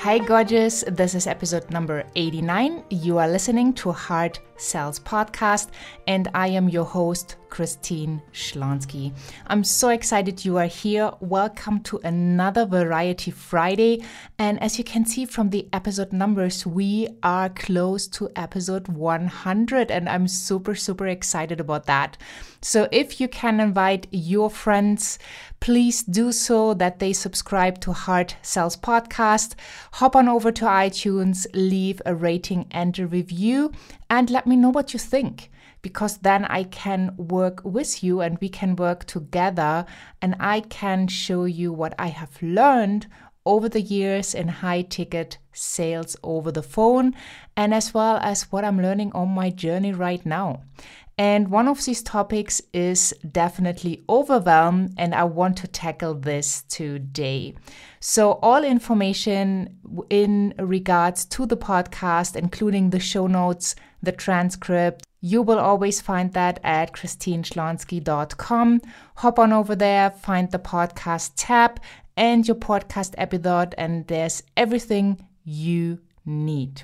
Hi, gorgeous. This is episode number 89. You are listening to Heart Sells Podcast, and I am your host, Christine Schlonski. I'm so excited you are here. Welcome to another Variety Friday. And as you can see from the episode numbers, we are close to episode 100, and I'm super, super excited about that. So if you can invite your friends, please do so that they subscribe to Heart Sells Podcast. Hop on over to iTunes, leave a rating and a review, and let me know what you think because then I can work with you and we can work together and I can show you what I have learned over the years in high ticket sales over the phone and as well as what I'm learning on my journey right now. And one of these topics is definitely overwhelm, and I want to tackle this today. So, all information in regards to the podcast, including the show notes, the transcript, you will always find that at christineschlonski.com. Hop on over there, find the podcast tab and your podcast episode, and there's everything you need.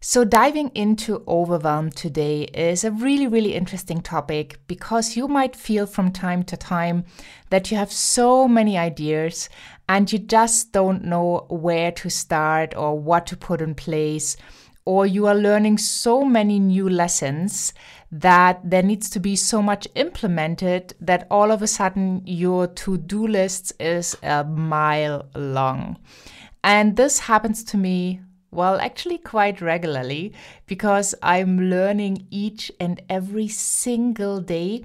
So, diving into overwhelm today is a really, really interesting topic because you might feel from time to time that you have so many ideas and you just don't know where to start or what to put in place or you are learning so many new lessons that there needs to be so much implemented that all of a sudden your to do list is a mile long. And this happens to me, well, actually quite regularly because I'm learning each and every single day.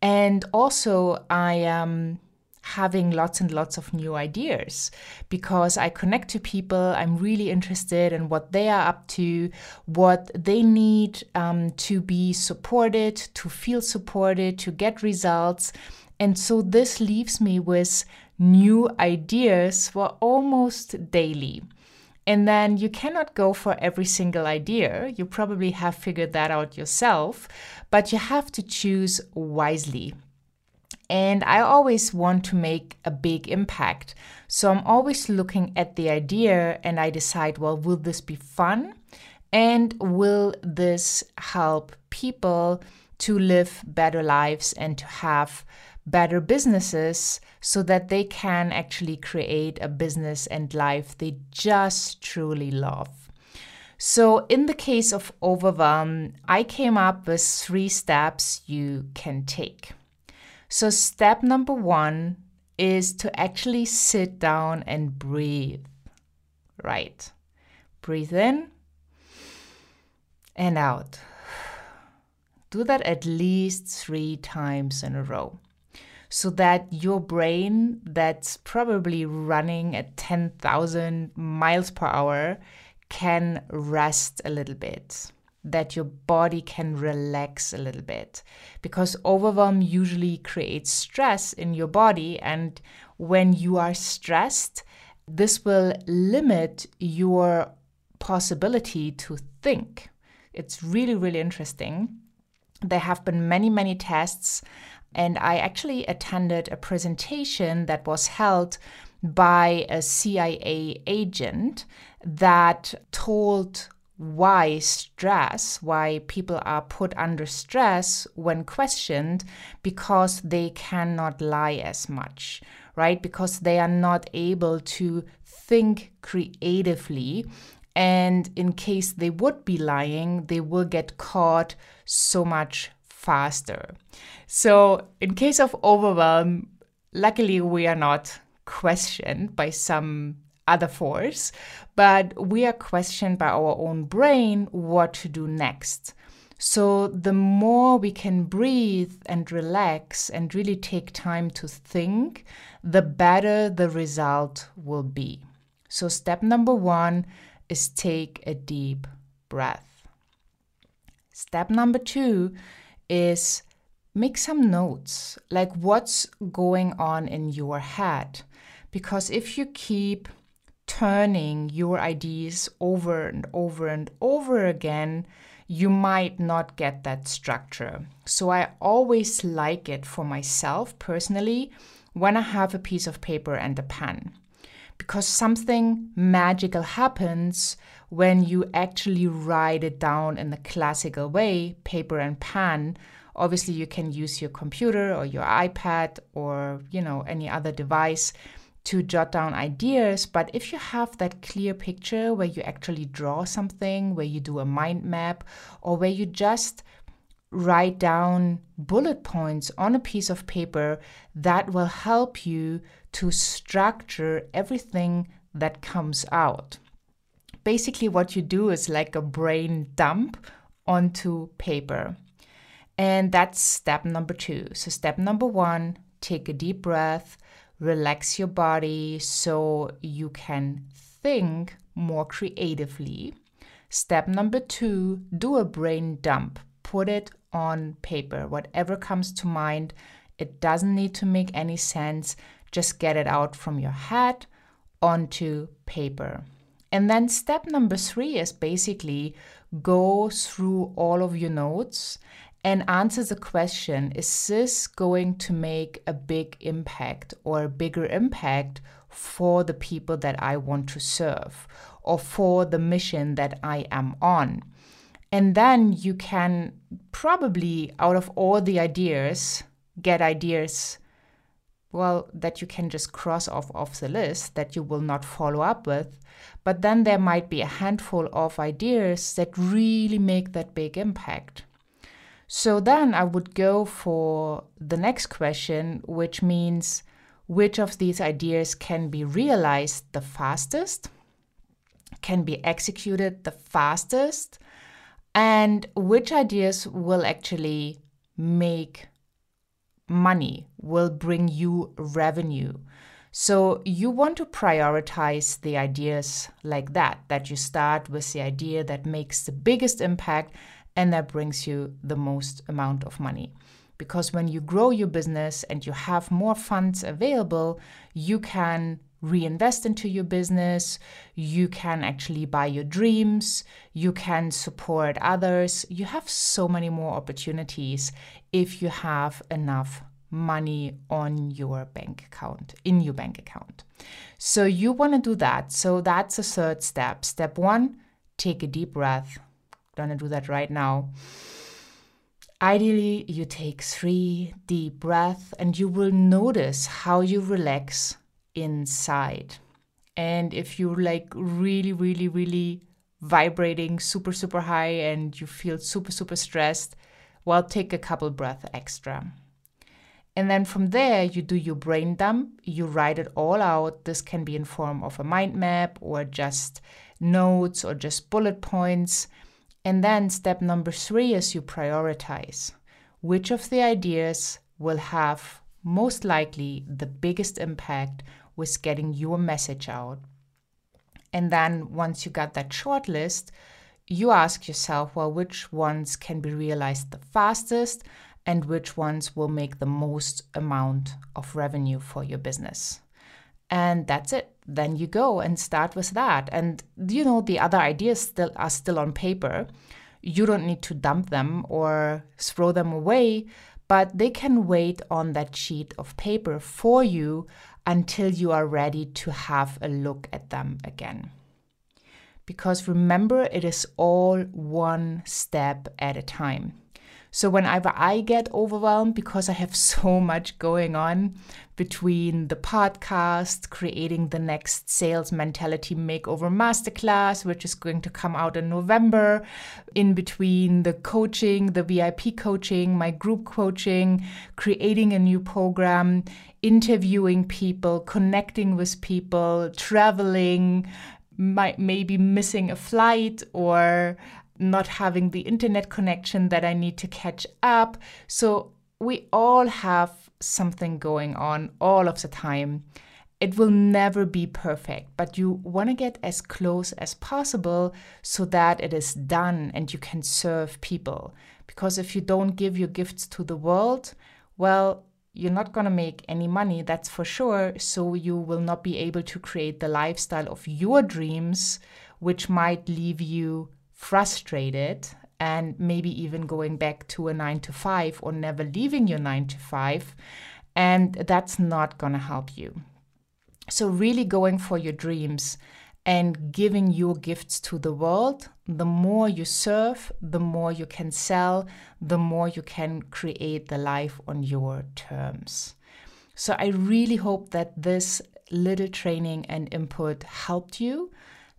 And also, I am. Having lots and lots of new ideas because I connect to people. I'm really interested in what they are up to, what they need um, to be supported, to feel supported, to get results. And so this leaves me with new ideas for almost daily. And then you cannot go for every single idea. You probably have figured that out yourself, but you have to choose wisely and I always want to make a big impact. So I'm always looking at the idea and I decide, well, will this be fun? And will this help people to live better lives and to have better businesses so that they can actually create a business and life they just truly love? So, in the case of overwhelm, I came up with three steps you can take. So, step number one is to actually sit down and breathe. Right. Breathe in and out. Do that at least three times in a row so that your brain, that's probably running at 10,000 miles per hour, can rest a little bit that your body can relax a little bit. Because overwhelm usually creates stress in your body and when you are stressed this will limit your possibility to think. It's really really interesting. There have been many many tests and i actually attended a presentation that was held by a CIA agent that told why stress, why people are put under stress when questioned, because they cannot lie as much, right? Because they are not able to think creatively. And in case they would be lying, they will get caught so much faster. So, in case of overwhelm, luckily we are not questioned by some other force, but we are questioned by our own brain what to do next. So, the more we can breathe and relax and really take time to think, the better the result will be. So, step number one is take a deep breath. Step number two is make some notes, like what's going on in your head. Because if you keep turning your ideas over and over and over again, you might not get that structure. So I always like it for myself personally when I have a piece of paper and a pen. Because something magical happens when you actually write it down in the classical way, paper and pen. Obviously, you can use your computer or your iPad or, you know, any other device to jot down ideas, but if you have that clear picture where you actually draw something, where you do a mind map, or where you just write down bullet points on a piece of paper, that will help you to structure everything that comes out. Basically, what you do is like a brain dump onto paper. And that's step number two. So, step number one, take a deep breath relax your body so you can think more creatively. Step number two do a brain dump. Put it on paper. Whatever comes to mind, it doesn't need to make any sense. Just get it out from your head onto paper. And then step number three is basically go through all of your notes and answer the question is this going to make a big impact or a bigger impact for the people that I want to serve or for the mission that I am on? And then you can probably, out of all the ideas, get ideas, well, that you can just cross off off the list that you will not follow up with. But then there might be a handful of ideas that really make that big impact. So then I would go for the next question, which means which of these ideas can be realized the fastest, can be executed the fastest, and which ideas will actually make money, will bring you revenue. So you want to prioritize the ideas like that, that you start with the idea that makes the biggest impact and that brings you the most amount of money. Because when you grow your business and you have more funds available, you can reinvest into your business, you can actually buy your dreams, you can support others. You have so many more opportunities if you have enough money on your bank account, in your bank account. So you want to do that. So that's the third step. Step one, take a deep breath gonna do that right now. Ideally, you take three deep breaths and you will notice how you relax inside. And if you're like really, really, really vibrating super, super high and you feel super, super stressed, well, take a couple breaths extra. And then from there, you do your brain dump, you write it all out. This can be in form of a mind map or just notes or just bullet points. And then step number three is you prioritize. Which of the ideas will have most likely the biggest impact with getting your message out? And then once you got that short list, you ask yourself, well, which ones can be realized the fastest and which ones will make the most amount of revenue for your business? And that's it then you go and start with that. And you know, the other ideas still are still on paper. You don't need to dump them or throw them away, but they can wait on that sheet of paper for you until you are ready to have a look at them again. Because remember, it is all one step at a time. So whenever I get overwhelmed because I have so much going on between the podcast, creating the next sales mentality makeover masterclass, which is going to come out in November, in between the coaching, the VIP coaching, my group coaching, creating a new program, interviewing people, connecting with people, traveling, might maybe missing a flight or not having the internet connection that I need to catch up. So we all have something going on all of the time. It will never be perfect, but you want to get as close as possible so that it is done and you can serve people. Because if you don't give your gifts to the world, well, you're not going to make any money, that's for sure. So you will not be able to create the lifestyle of your dreams, which might leave you frustrated and maybe even going back to a nine to five or never leaving your nine to five. And that's not going to help you. So, really going for your dreams and giving your gifts to the world, the more you serve, the more you can sell, the more you can create the life on your terms. So, I really hope that this little training and input helped you.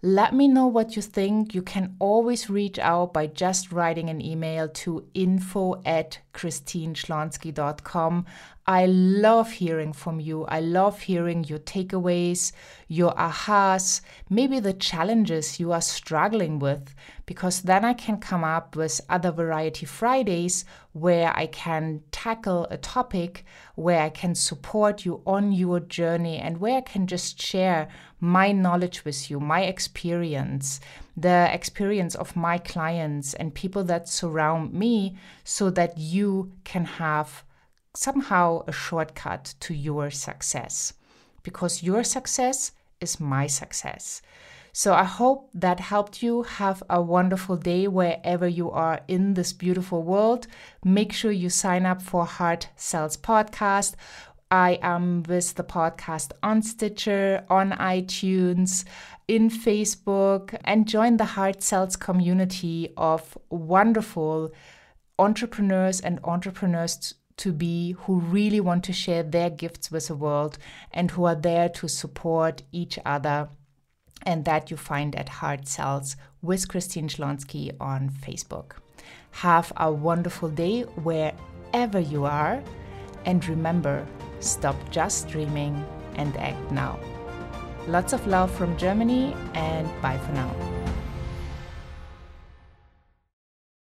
Let me know what you think. You can always reach out by just writing an email to info at christineschlonski.com. I love hearing from you. I love hearing your takeaways, your ahas, maybe the challenges you are struggling with, because then I can come up with other Variety Fridays where I can tackle a topic, where I can support you on your journey, and where I can just share my knowledge with you, my experience, the experience of my clients and people that surround me, so that you can have somehow a shortcut to your success because your success is my success. So I hope that helped you. Have a wonderful day wherever you are in this beautiful world. Make sure you sign up for Heart Sells Podcast. I am with the podcast on Stitcher, on iTunes, in Facebook, and join the Heart Sells community of wonderful entrepreneurs and entrepreneurs to be who really want to share their gifts with the world and who are there to support each other. And that you find at Heart Sells with Christine Schlonski on Facebook. Have a wonderful day wherever you are. And remember, stop just dreaming and act now. Lots of love from Germany, and bye for now.